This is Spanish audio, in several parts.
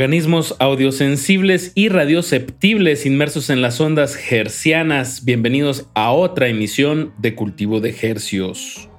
Organismos audiosensibles y radioceptibles inmersos en las ondas hercianas. Bienvenidos a otra emisión de Cultivo de Hercios.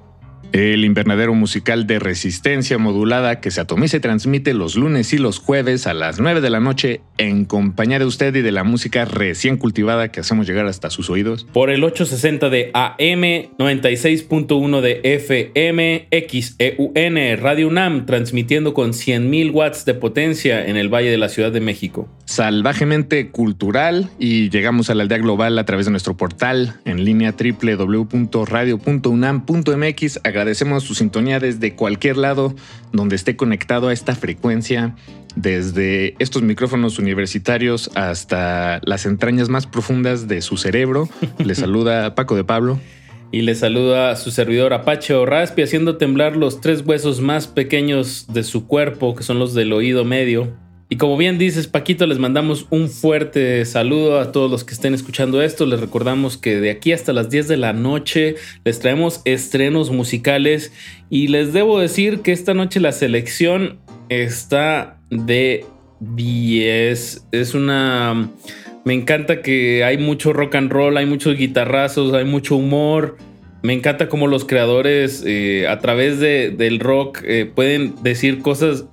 El invernadero musical de resistencia modulada que se atomiza y transmite los lunes y los jueves a las 9 de la noche en compañía de usted y de la música recién cultivada que hacemos llegar hasta sus oídos. Por el 860 de AM, 96.1 de FM, XEUN, Radio UNAM, transmitiendo con 100.000 watts de potencia en el Valle de la Ciudad de México. Salvajemente cultural y llegamos a la aldea global a través de nuestro portal en línea www.radio.unam.mx agradecemos su sintonía desde cualquier lado donde esté conectado a esta frecuencia, desde estos micrófonos universitarios hasta las entrañas más profundas de su cerebro. Le saluda Paco de Pablo. Y le saluda su servidor Apache o Raspi, haciendo temblar los tres huesos más pequeños de su cuerpo, que son los del oído medio. Y como bien dices, Paquito, les mandamos un fuerte saludo a todos los que estén escuchando esto. Les recordamos que de aquí hasta las 10 de la noche les traemos estrenos musicales. Y les debo decir que esta noche la selección está de 10. Es una... Me encanta que hay mucho rock and roll, hay muchos guitarrazos, hay mucho humor. Me encanta cómo los creadores eh, a través del rock eh, pueden decir cosas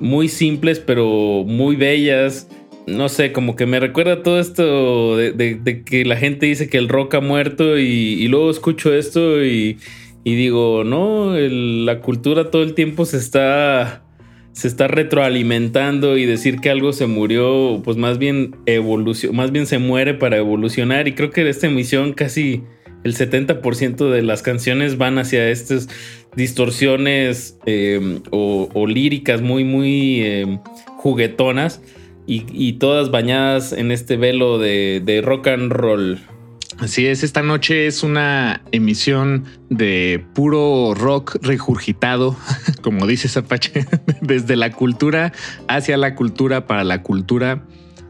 muy simples pero muy bellas. No sé, como que me recuerda todo esto de, que la gente dice que el rock ha muerto y, luego escucho esto y, digo, no, la cultura todo el tiempo se está, se está retroalimentando y decir que algo se murió, pues más bien más bien se muere para evolucionar y creo que en esta emisión casi el 70% de las canciones van hacia estos distorsiones em, o, líricas muy, muy em, juguetonas y, todas bañadas en este velo de, rock and roll. Así es, esta noche es una emisión de puro rock regurgitado, como dice Zapache, desde la cultura hacia la cultura para la cultura.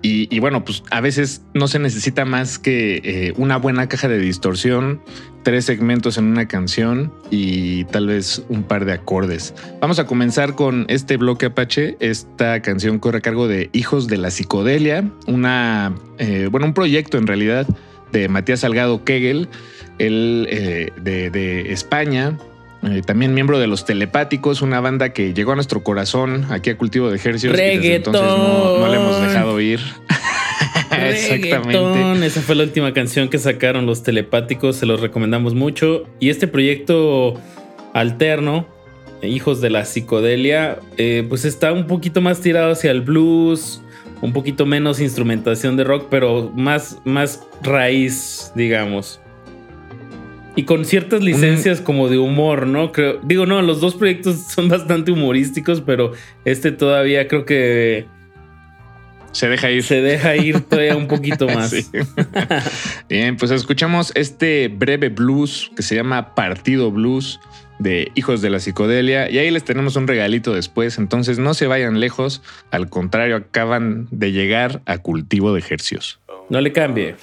Y, bueno, pues a veces no se necesita más que eh, una buena caja de distorsión, tres segmentos en una canción y tal vez un par de acordes. Vamos a comenzar con este bloque Apache. Esta canción corre a cargo de Hijos de la Psicodelia, una, eh, bueno, un proyecto en realidad de Matías Salgado Kegel, él eh, de España, eh, también miembro de Los Telepáticos, una banda que llegó a nuestro corazón aquí a Cultivo de Ejercicios. entonces no, le hemos dejado ir. Exactamente. Esa fue la última canción que sacaron Los Telepáticos, se los recomendamos mucho. Y este proyecto alterno, Hijos de la Psicodelia, eh, pues está un poquito más tirado hacia el blues, un poquito menos instrumentación de rock, pero más, más raíz, digamos. Y con ciertas licencias como de humor, ¿no? Creo, digo, no, los dos proyectos son bastante humorísticos, pero este todavía creo que se deja ir. Se deja ir todavía un poquito más. Bien, pues escuchamos este breve blues que se llama Partido Blues de Hijos de la Psicodelia y ahí les tenemos un regalito después, entonces no se vayan lejos, al contrario, acaban de llegar a cultivo de ejercicios. No le cambie.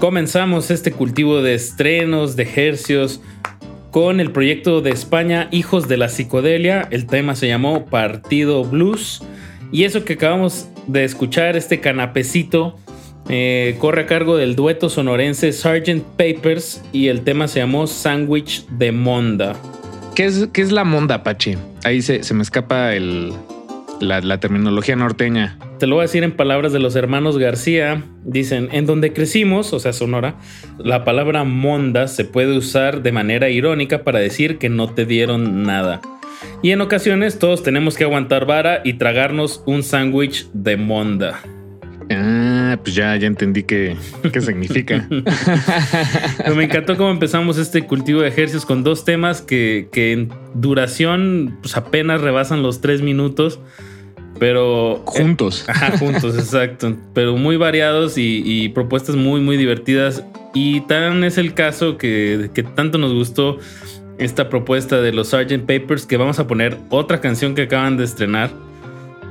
Comenzamos este cultivo de estrenos, de hercios, con el proyecto de España Hijos de la Psicodelia. El tema se llamó Partido Blues. Y eso que acabamos de escuchar, este canapecito, eh, corre a cargo del dueto sonorense Sgt. Papers y el tema se llamó Sandwich de Monda. ¿Qué es, qué es la Monda, Pachi? Ahí se, se me escapa el, la, terminología norteña. Te lo voy a decir en palabras de los hermanos García. Dicen, en donde crecimos, o sea, Sonora, la palabra monda se puede usar de manera irónica para decir que no te dieron nada. Y en ocasiones todos tenemos que aguantar vara y tragarnos un sándwich de monda. Ah, pues ya, ya entendí qué, qué significa. Me encantó cómo empezamos este cultivo de ejercicios con dos temas que, que en duración pues apenas rebasan los tres minutos. Pero. Juntos. ajá, juntos, exacto. Pero muy variados y, propuestas muy, muy divertidas. Y tan es el caso que, que tanto nos gustó esta propuesta de los Sgt. Papers que vamos a poner otra canción que acaban de estrenar.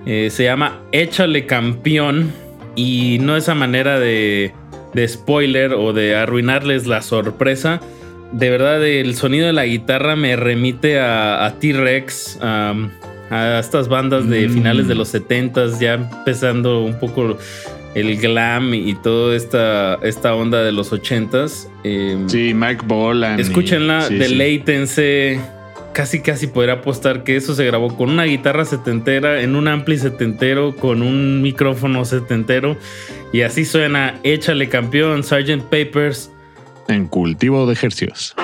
Eh, se llama Échale Campeón. Y no esa manera de, de spoiler o de arruinarles la sorpresa. De verdad, el sonido de la guitarra me remite a, a T-Rex a estas bandas de mm. finales de los 70s, ya empezando un poco el glam y toda esta, esta onda de los 80s. Em, sí, Mike Bolan. Escúchenla, deleítense. Casi, casi podría apostar que eso se grabó con una guitarra setentera, en un ampli setentero, con un micrófono setentero. Y así suena Échale campeón, Sgt. Papers. En cultivo de ejercicios.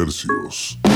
Cultivo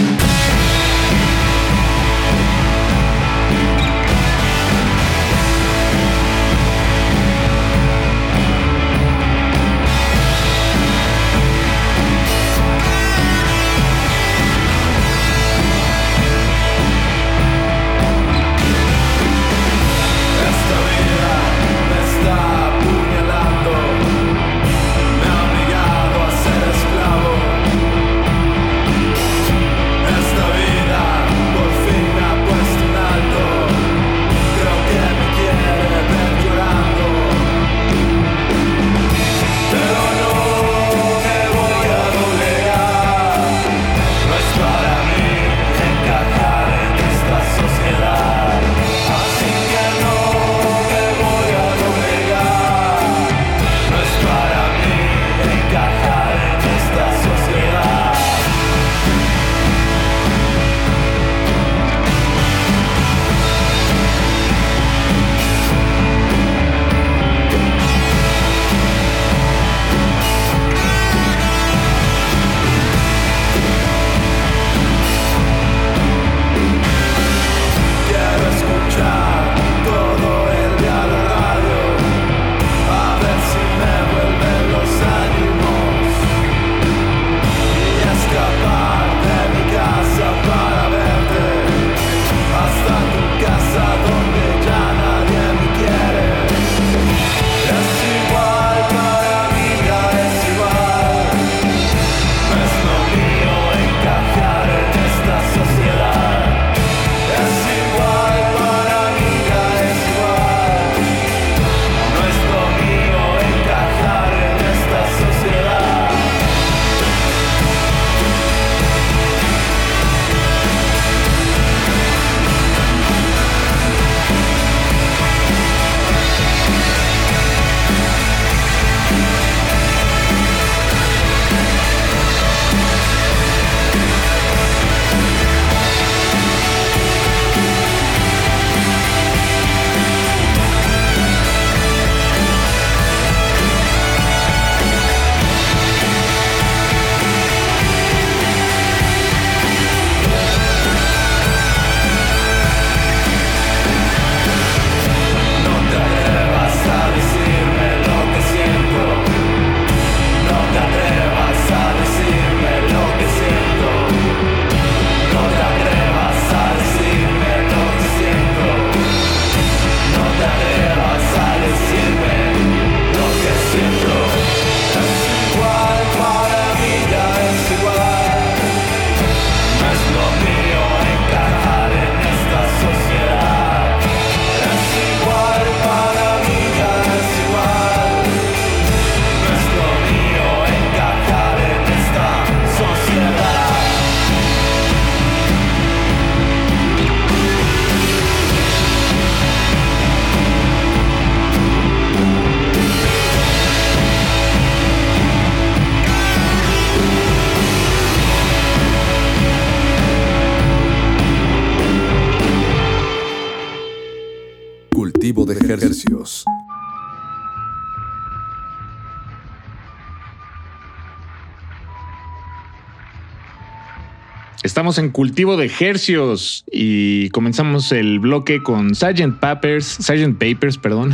Estamos en cultivo de hercios y comenzamos el bloque con Sgt. Papers, Sgt. Papers, perdón.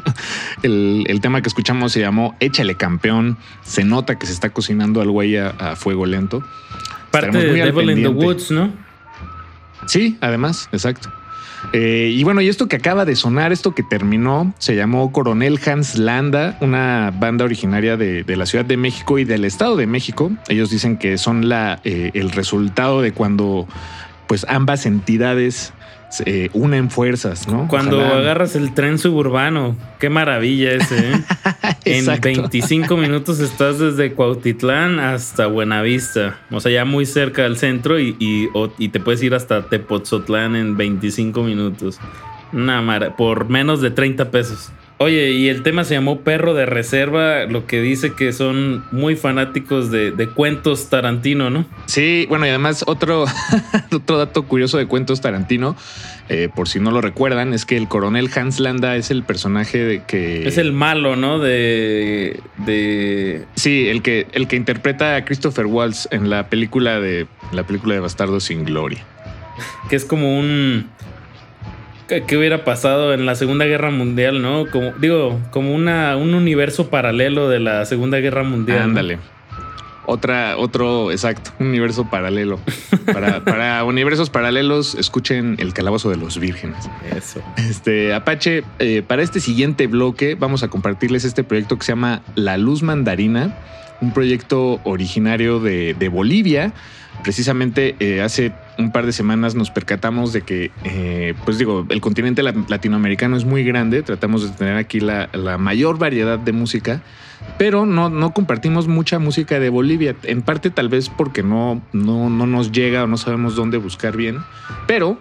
el, el tema que escuchamos se llamó Échale campeón. Se nota que se está cocinando al güey a, a fuego lento. Parte de Devil in the. Woods, ¿no? Sí, además, exacto. Eh, y bueno, y esto que acaba de sonar, esto que terminó, se llamó Coronel Hans Landa, una banda originaria de, la Ciudad de México y del Estado de México. Ellos dicen que son la, eh, el resultado de cuando pues ambas entidades se unen fuerzas, ¿no? Cuando Ojalá- agarras el tren suburbano. Qué maravilla ese, ¿eh? en Exacto. 25 minutos estás desde Cuautitlán hasta Buenavista. O sea, ya muy cerca del centro y, y, o- y te puedes ir hasta Tepotzotlán en 25 minutos. Una mara- por menos de 30 pesos. Oye, y el tema se llamó Perro de Reserva, lo que dice que son muy fanáticos de, de cuentos Tarantino, ¿no? Sí, bueno, y además otro, otro dato curioso de cuentos Tarantino, eh, por si no lo recuerdan, es que el coronel Hans Landa es el personaje de que... Es el malo, ¿no? De. de. Sí, el que, el que interpreta a Christopher Waltz en la película de la película de Bastardo sin Gloria. que es como un ¿qué hubiera pasado en la Segunda Guerra Mundial, no? Como digo, como una un universo paralelo de la Segunda Guerra Mundial. ¿no? Ándale. Otra, otro, exacto, un universo paralelo. Para, para universos paralelos, escuchen El Calabozo de los Vírgenes. Eso. Este Apache, eh, para este siguiente bloque vamos a compartirles este proyecto que se llama La Luz Mandarina, un proyecto originario de, de Bolivia. Precisamente eh, hace un par de semanas nos percatamos de que, eh, pues digo, el continente la- latinoamericano es muy grande, tratamos de tener aquí la, la mayor variedad de música, pero no, no compartimos mucha música de Bolivia, en parte tal vez porque no, no, no nos llega o no sabemos dónde buscar bien, pero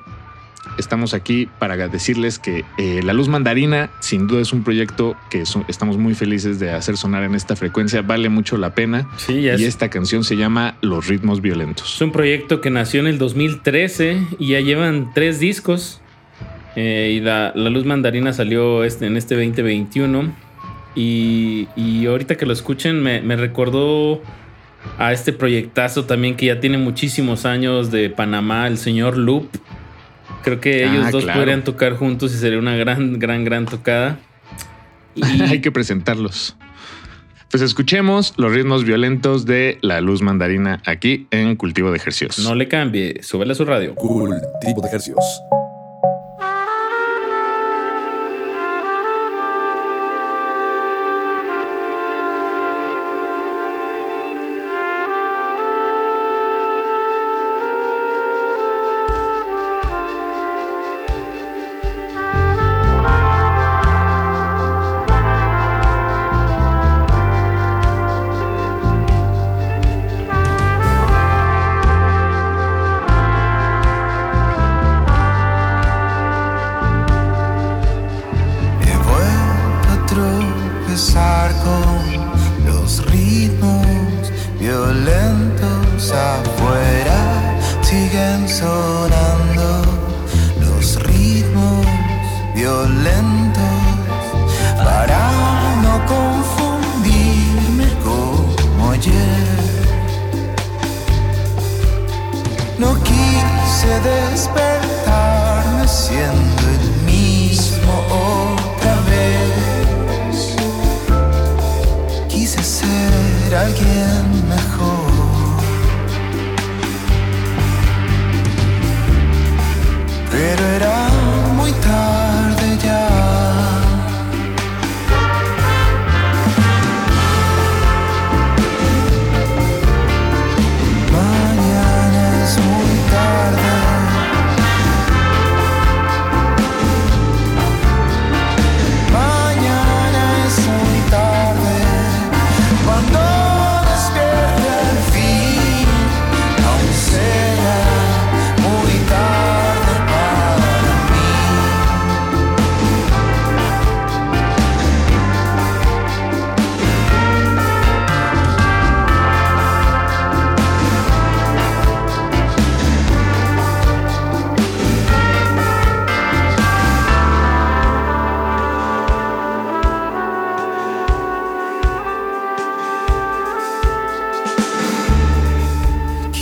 estamos aquí para decirles que eh, La Luz Mandarina sin duda es un proyecto que estamos muy felices de hacer sonar en esta frecuencia, vale mucho la pena. Sí, Y es, esta canción se llama Los ritmos es violentos. un proyecto que nació en el 2013 y ya llevan tres discos. Eh, y la, la Luz Mandarina salió este, en este 2021. Y, y ahorita que lo escuchen, me, me recordó a este proyectazo también que ya tiene muchísimos años de Panamá, el señor Loop. Creo que Ah, ellos dos claro. podrían tocar juntos y sería una gran, gran, gran tocada. Y Hay que presentarlos. Pues escuchemos los ritmos violentos de La Luz Mandarina aquí en Cultivo de Ejercicios. no le cambie, súbele a su radio. Cultivo de Hercios.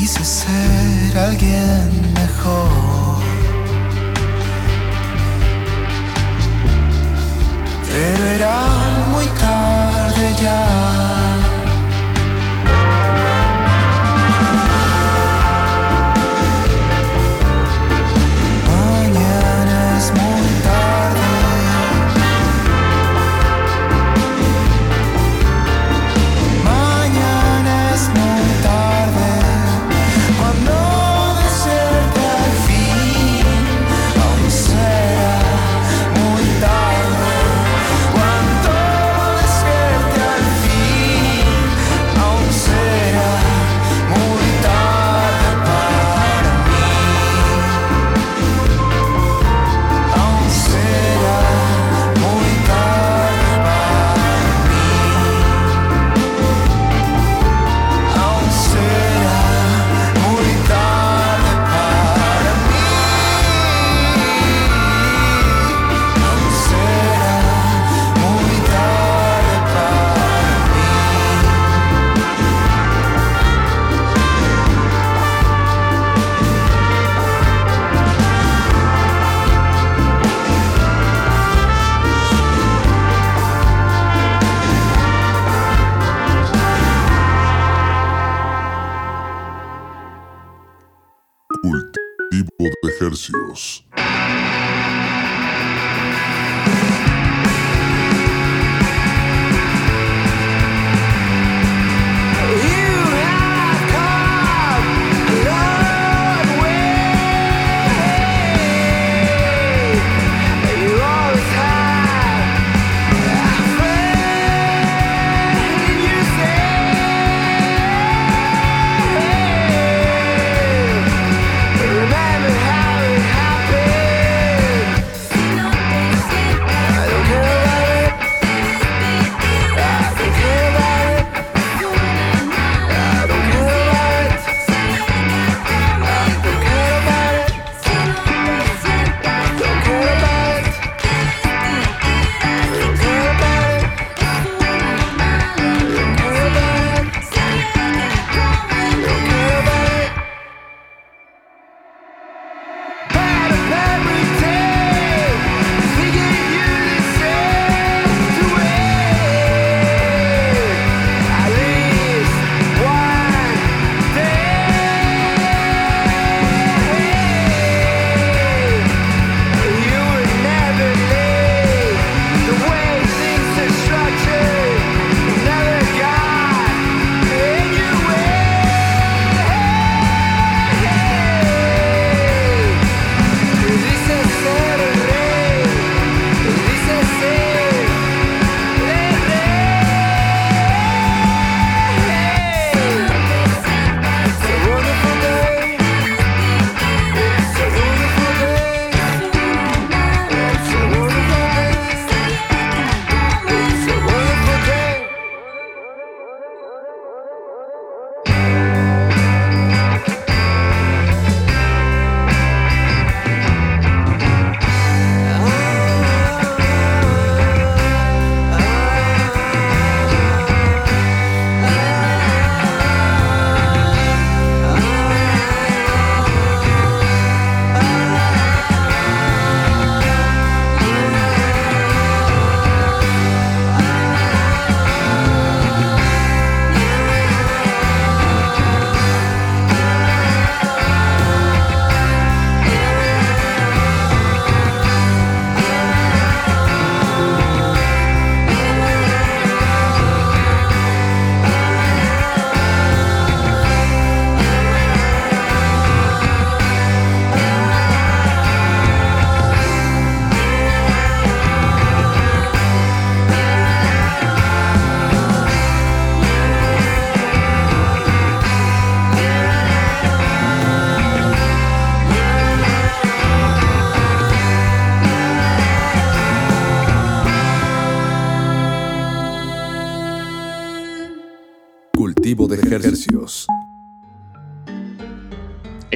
Quise ser alguien mejor. Pero era muy tarde ya.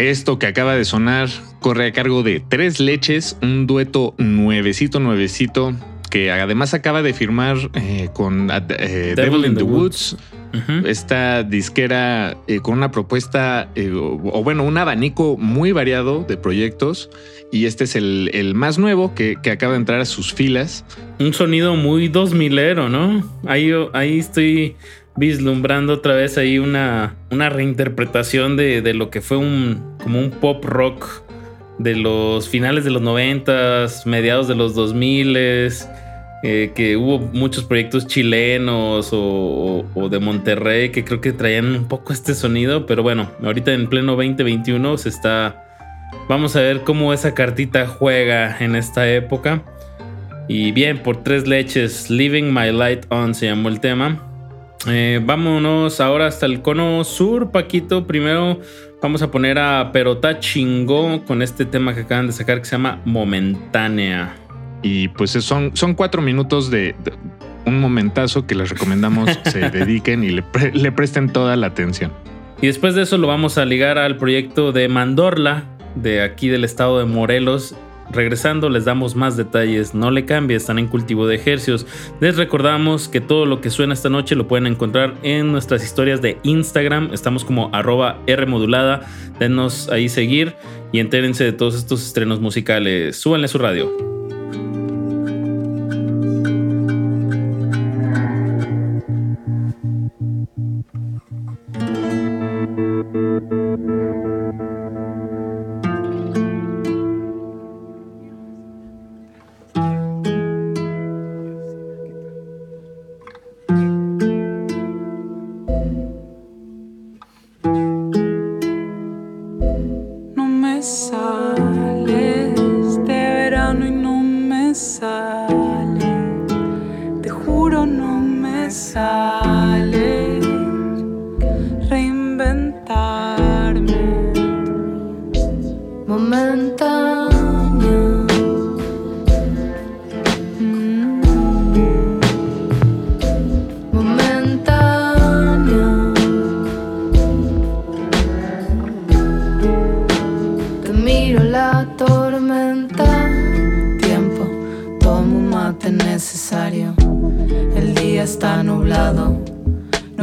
Esto que acaba de sonar corre a cargo de Tres Leches, un dueto nuevecito, nuevecito, que además acaba de firmar eh, con eh, Devil, in the, Woods. Esta disquera eh, con una propuesta, eh, o, o bueno, un abanico muy variado de proyectos. Y este es el, el más nuevo que, que acaba de entrar a sus filas. Un sonido muy 2000ero, ¿no? Ahí, ahí estoy vislumbrando otra vez ahí una, una reinterpretación de, de lo que fue un como un pop rock de los finales de los 90, mediados de los 2000, eh, que hubo muchos proyectos chilenos o, de Monterrey que creo que traían un poco este sonido, pero bueno, ahorita en pleno 2021 se está... Vamos a ver cómo esa cartita juega en esta época. Y bien, por tres leches, Living My Light On se llamó el tema. Eh, vámonos ahora hasta el cono sur, Paquito. Primero vamos a poner a Perota Chingó con este tema que acaban de sacar que se llama Momentánea. Y pues son, son cuatro minutos de, de un momentazo que les recomendamos se dediquen y le, pre- le presten toda la atención. Y después de eso lo vamos a ligar al proyecto de Mandorla, de aquí del estado de Morelos. Regresando les damos más detalles, no le cambie, están en cultivo de ejercios. Les recordamos que todo lo que suena esta noche lo pueden encontrar en nuestras historias de Instagram, estamos como arroba Rmodulada, denos ahí seguir y entérense de todos estos estrenos musicales. Súbanle su radio.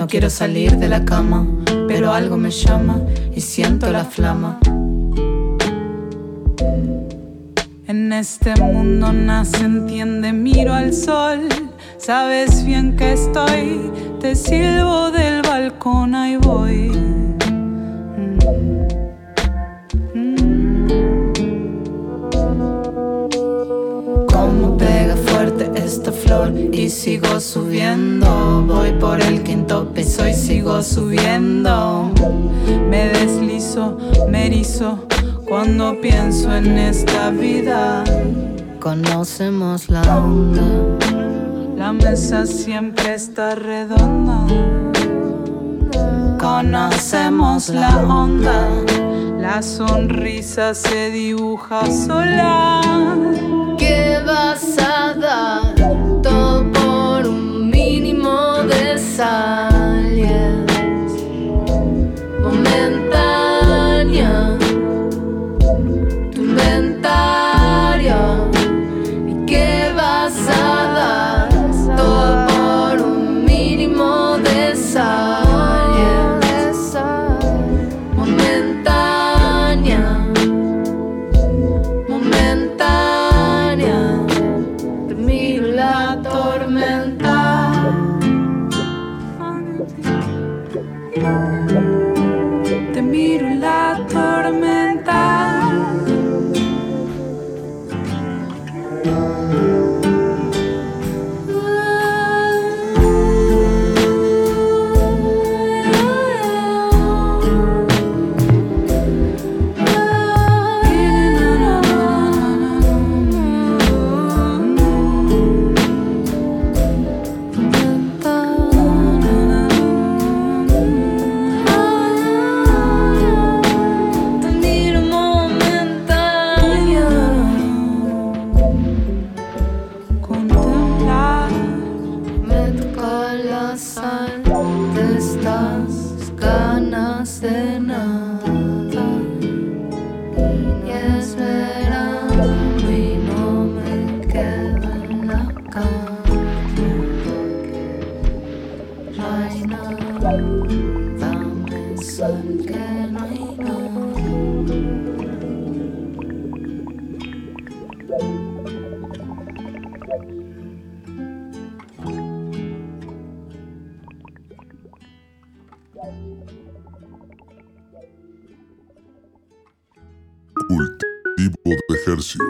Quiero salir de la cama, pero algo me llama y siento la flama. En este mundo nace, entiende, miro al sol. Sabes bien que estoy, te silbo del balcón, ahí voy. Sigo subiendo. Me deslizo, me erizo cuando pienso en esta vida. conocemos la onda. La mesa siempre está redonda. Conocemos la onda. La sonrisa se dibuja sola. ¿Qué vas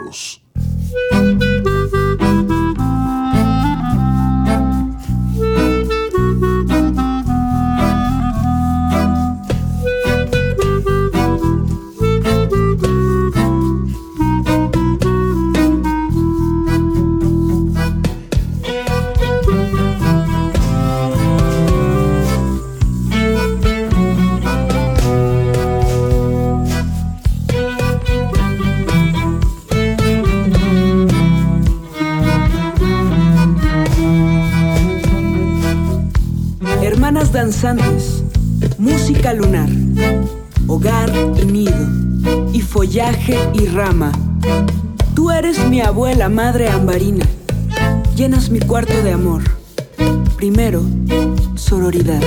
ejercicios. Danzantes, música lunar, hogar y nido, y follaje y rama. Tú eres mi abuela, madre ambarina, llenas mi cuarto de amor. Primero, sororidad.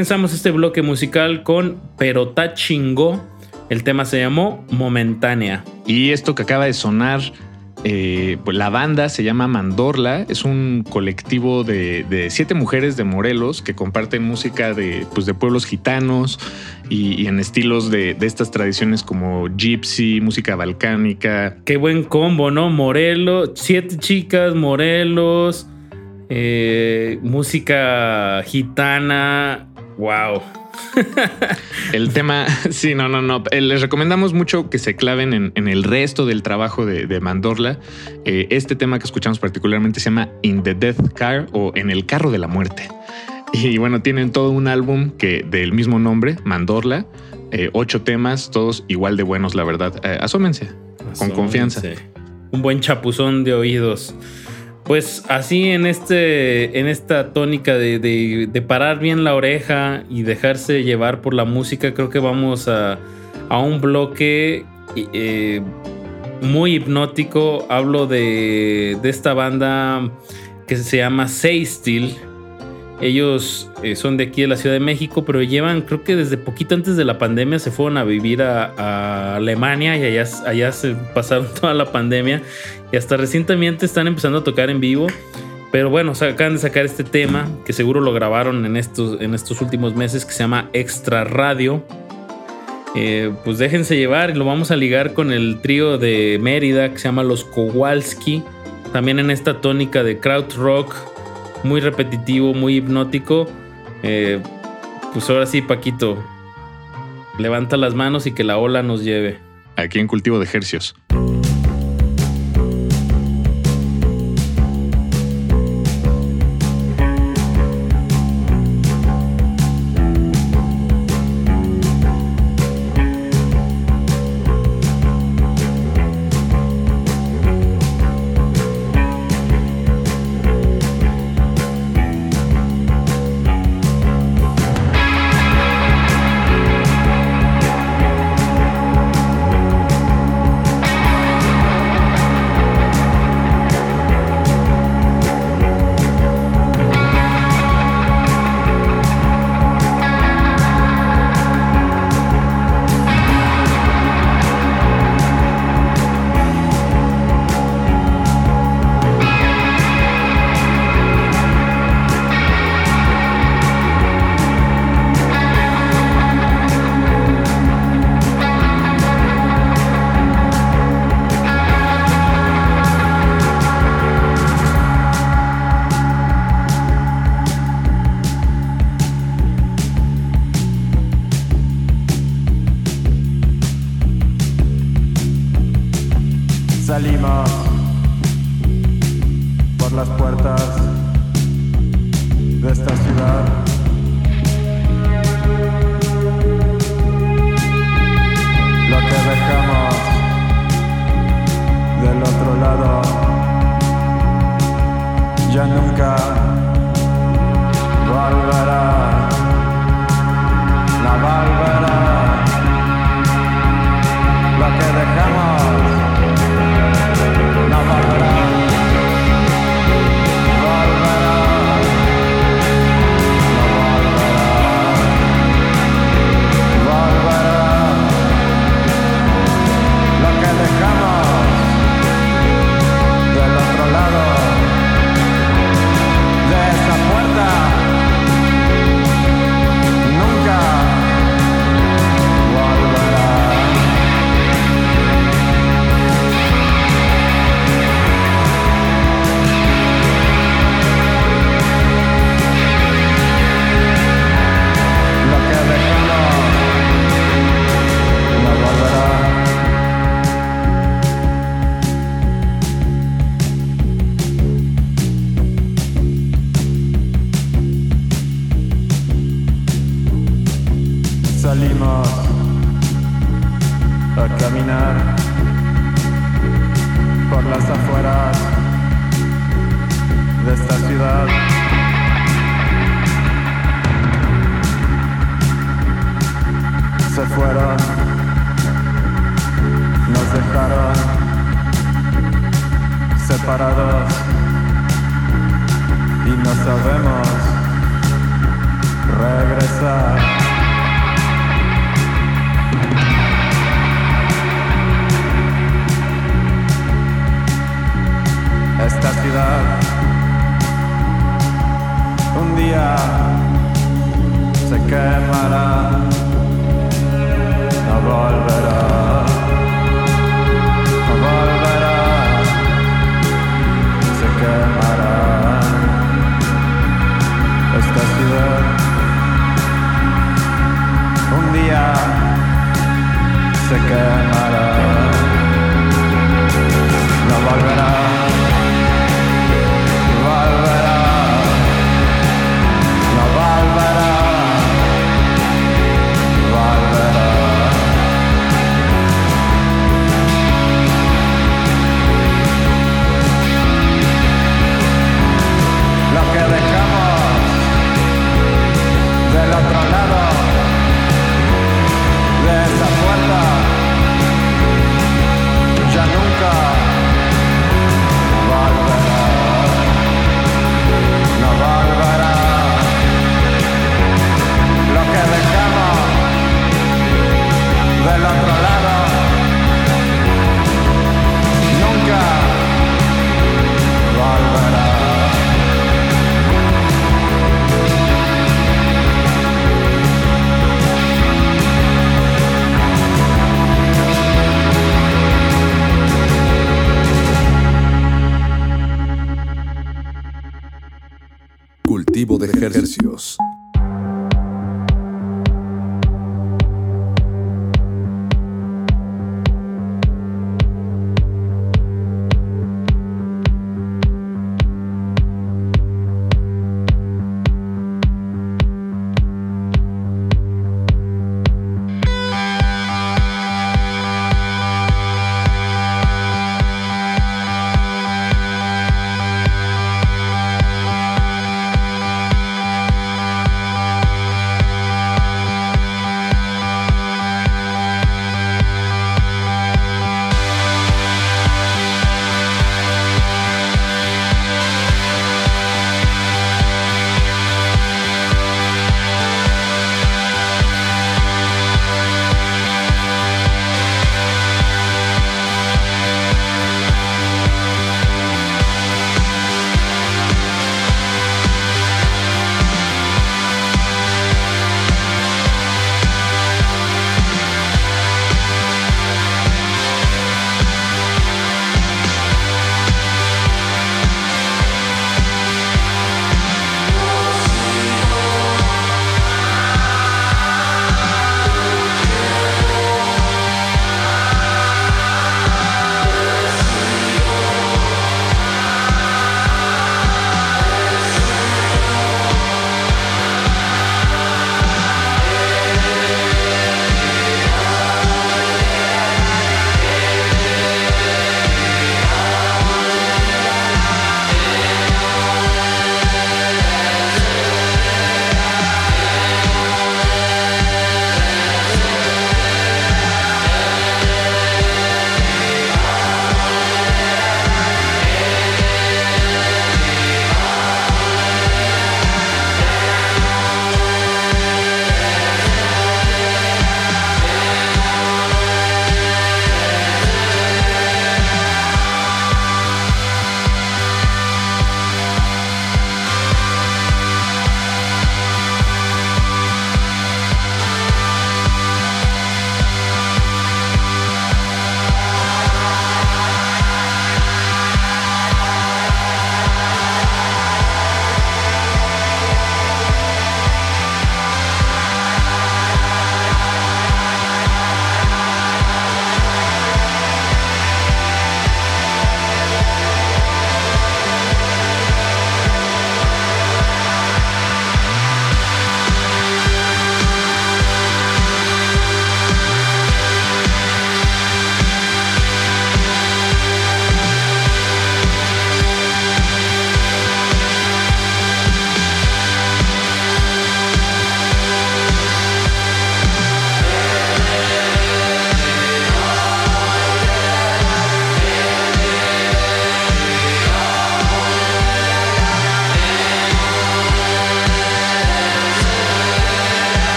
Comenzamos este bloque musical con Perota Chingó. El tema se llamó Momentánea. Y esto que acaba de sonar, eh, pues la banda se llama Mandorla, es un colectivo de, de siete mujeres de Morelos que comparten música de, pues, de pueblos gitanos y, y en estilos de, de estas tradiciones como gypsy, música balcánica. Qué buen combo, ¿no? Morelos, siete chicas, Morelos, eh, música gitana. Wow. El tema, sí, no, no, no. Eh, Les recomendamos mucho que se claven en, en el resto del trabajo de, de Mandorla. Eh, este tema que escuchamos particularmente se llama In the Death Car o En el Carro de la Muerte. Y bueno, tienen todo un álbum que del mismo nombre, Mandorla. eh, ocho temas, todos igual de buenos, la verdad. Eh, asómense, con confianza. Un buen chapuzón de oídos. Pues así en este. En esta tónica de, de- parar bien la oreja y dejarse llevar por la música, creo que vamos a, a un bloque eh, muy hipnótico. Hablo de, de esta banda que se llama Say. Ellos eh, son de aquí de la Ciudad de México, pero llevan, creo que desde poquito antes de la pandemia se fueron a vivir a, Alemania y allá, allá se pasaron toda la pandemia y hasta recientemente están empezando a tocar en vivo. Pero bueno, acaban de sacar este tema que seguro lo grabaron en estos, en estos últimos meses que se llama Extra Radio. Eh, pues déjense llevar y lo vamos a ligar con el trío de Mérida que se llama Los Kowalski. También en esta tónica de crowd rock, muy repetitivo, muy hipnótico. Eh, pues ahora sí, Paquito, levanta las manos y que la ola nos lleve. Aquí en Cultivo de Ejercios. De esta ciudad. Se fueron, nos dejaron separados y no sabemos regresar. Esta ciudad un día se quemará, no volverá, no volverá, se quemará. Esta ciudad un día se quemará. Volverá, del otro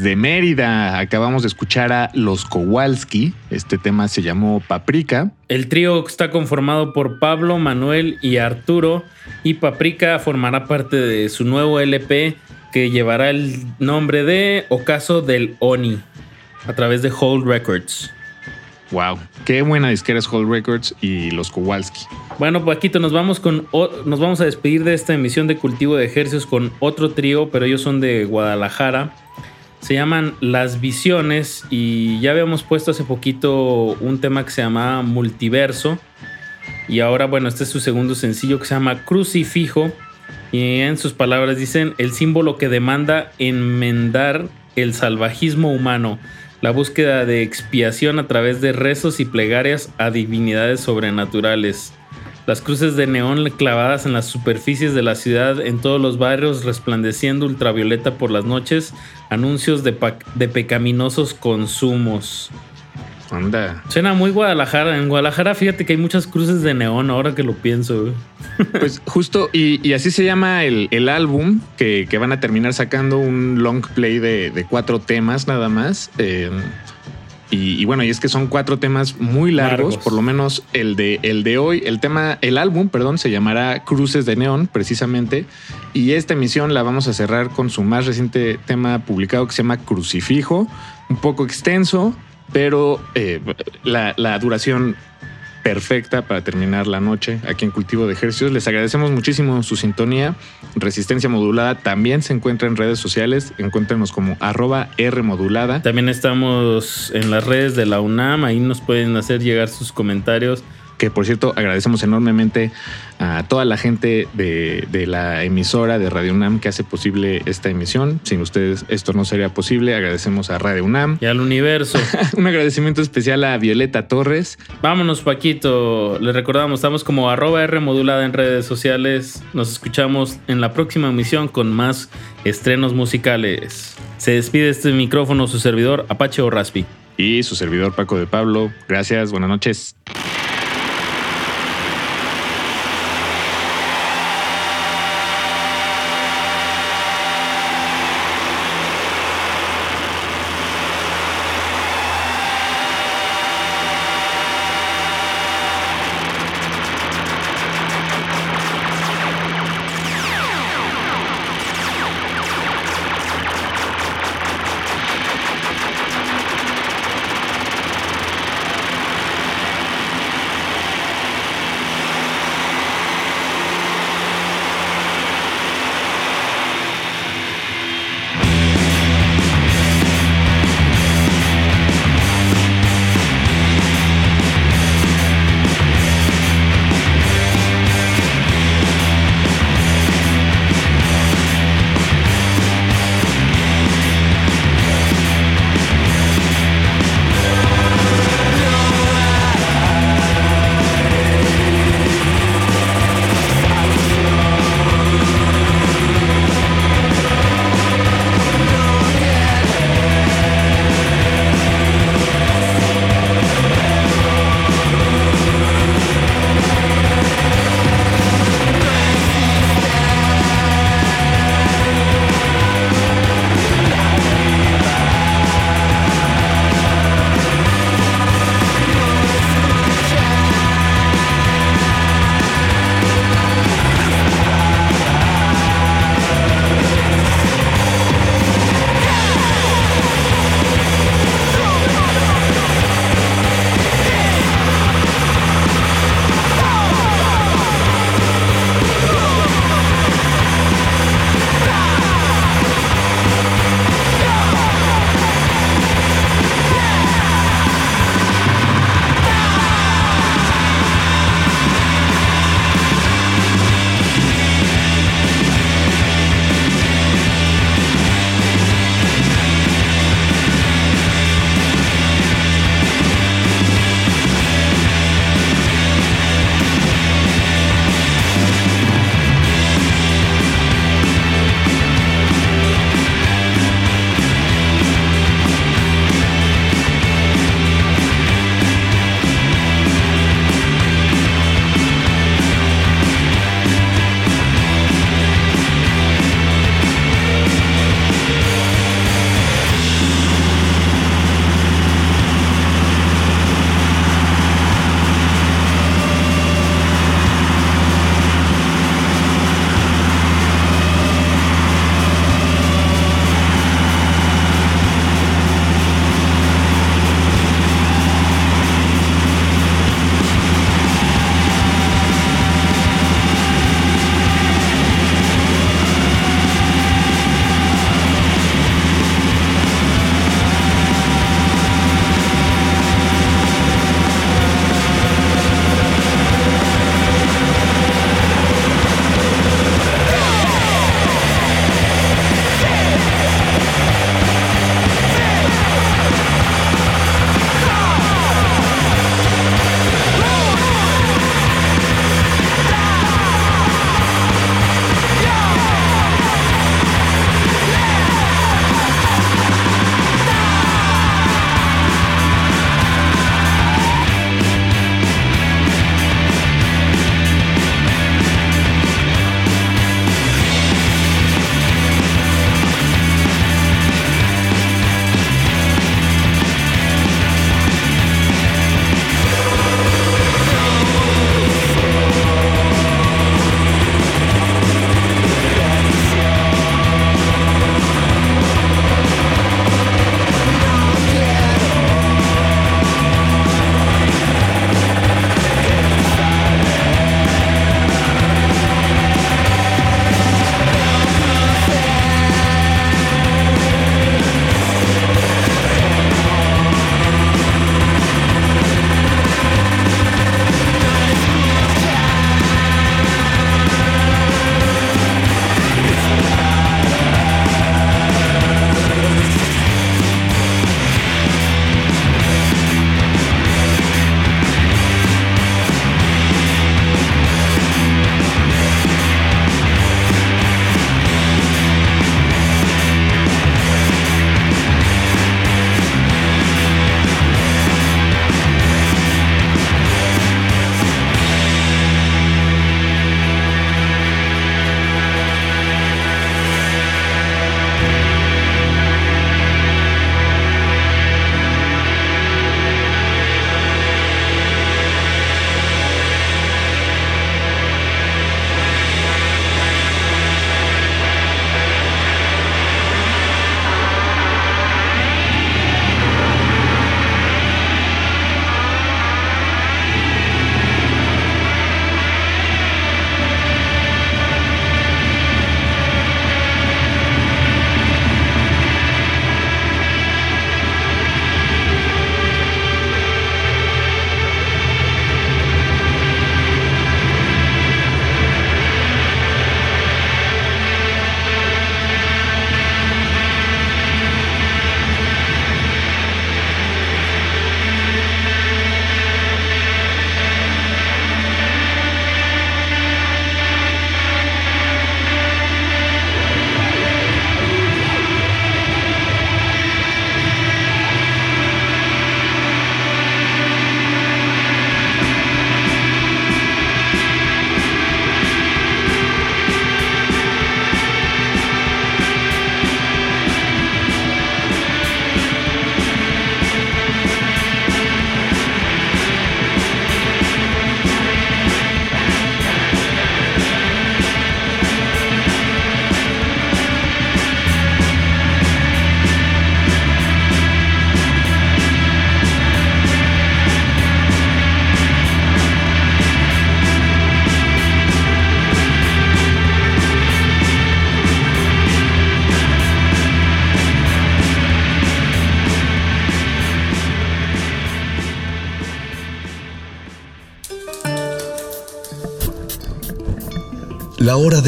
Desde Mérida acabamos de escuchar a Los Kowalski. Este tema se llamó Paprika. El trío está conformado por Pablo, Manuel y Arturo y Paprika formará parte de su nuevo LP que llevará el nombre de Ocaso del Oni a través de Hold Records. Wow, qué buena disquera es Hold Records y Los Kowalski. Bueno, Paquito, nos vamos con o- nos vamos a despedir de esta emisión de Cultivo de Ejercicios con otro trío, pero ellos son de Guadalajara. Se llaman Las Visiones y ya habíamos puesto hace poquito un tema que se llama Multiverso. Y ahora, bueno, este es su segundo sencillo que se llama Crucifijo. Y en sus palabras dicen el símbolo que demanda enmendar el salvajismo humano, la búsqueda de expiación a través de rezos y plegarias a divinidades sobrenaturales. Las cruces de neón clavadas en las superficies de la ciudad, en todos los barrios, resplandeciendo ultravioleta por las noches, anuncios de, de pecaminosos consumos. Anda. Suena muy Guadalajara. En Guadalajara, fíjate que hay muchas cruces de neón ahora que lo pienso. güey. Pues justo, y, y así se llama el, el álbum que, que van a terminar sacando un long play de, de cuatro temas nada más. Eh, y, y bueno, y es que son cuatro temas muy largos, Largos. por lo menos el de, el de hoy, el tema, el álbum, perdón, se llamará Cruces de Neón, precisamente. Y esta emisión la vamos a cerrar con su más reciente tema publicado que se llama Crucifijo, un poco extenso, pero eh, la, la duración perfecta para terminar la noche aquí en Cultivo de Ejercicios. Les agradecemos muchísimo su sintonía. Resistencia Modulada también se encuentra en redes sociales. Encuéntrenos como arroba R modulada. También estamos en las redes de la UNAM. Ahí nos pueden hacer llegar sus comentarios. Que por cierto, agradecemos enormemente a toda la gente de, de la emisora de Radio UNAM que hace posible esta emisión. Sin ustedes esto no sería posible. Agradecemos a Radio UNAM. Y al universo. Un agradecimiento especial a Violeta Torres. Vámonos, Paquito. Les recordamos, estamos como arroba R modulada en redes sociales. Nos escuchamos en la próxima emisión con más estrenos musicales. Se despide este micrófono su servidor Apache o Raspi. Y su servidor Paco de Pablo. Gracias, buenas noches.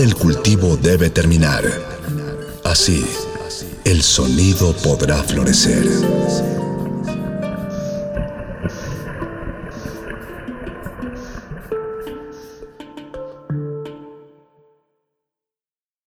Del cultivo debe terminar. Así, el sonido podrá florecer.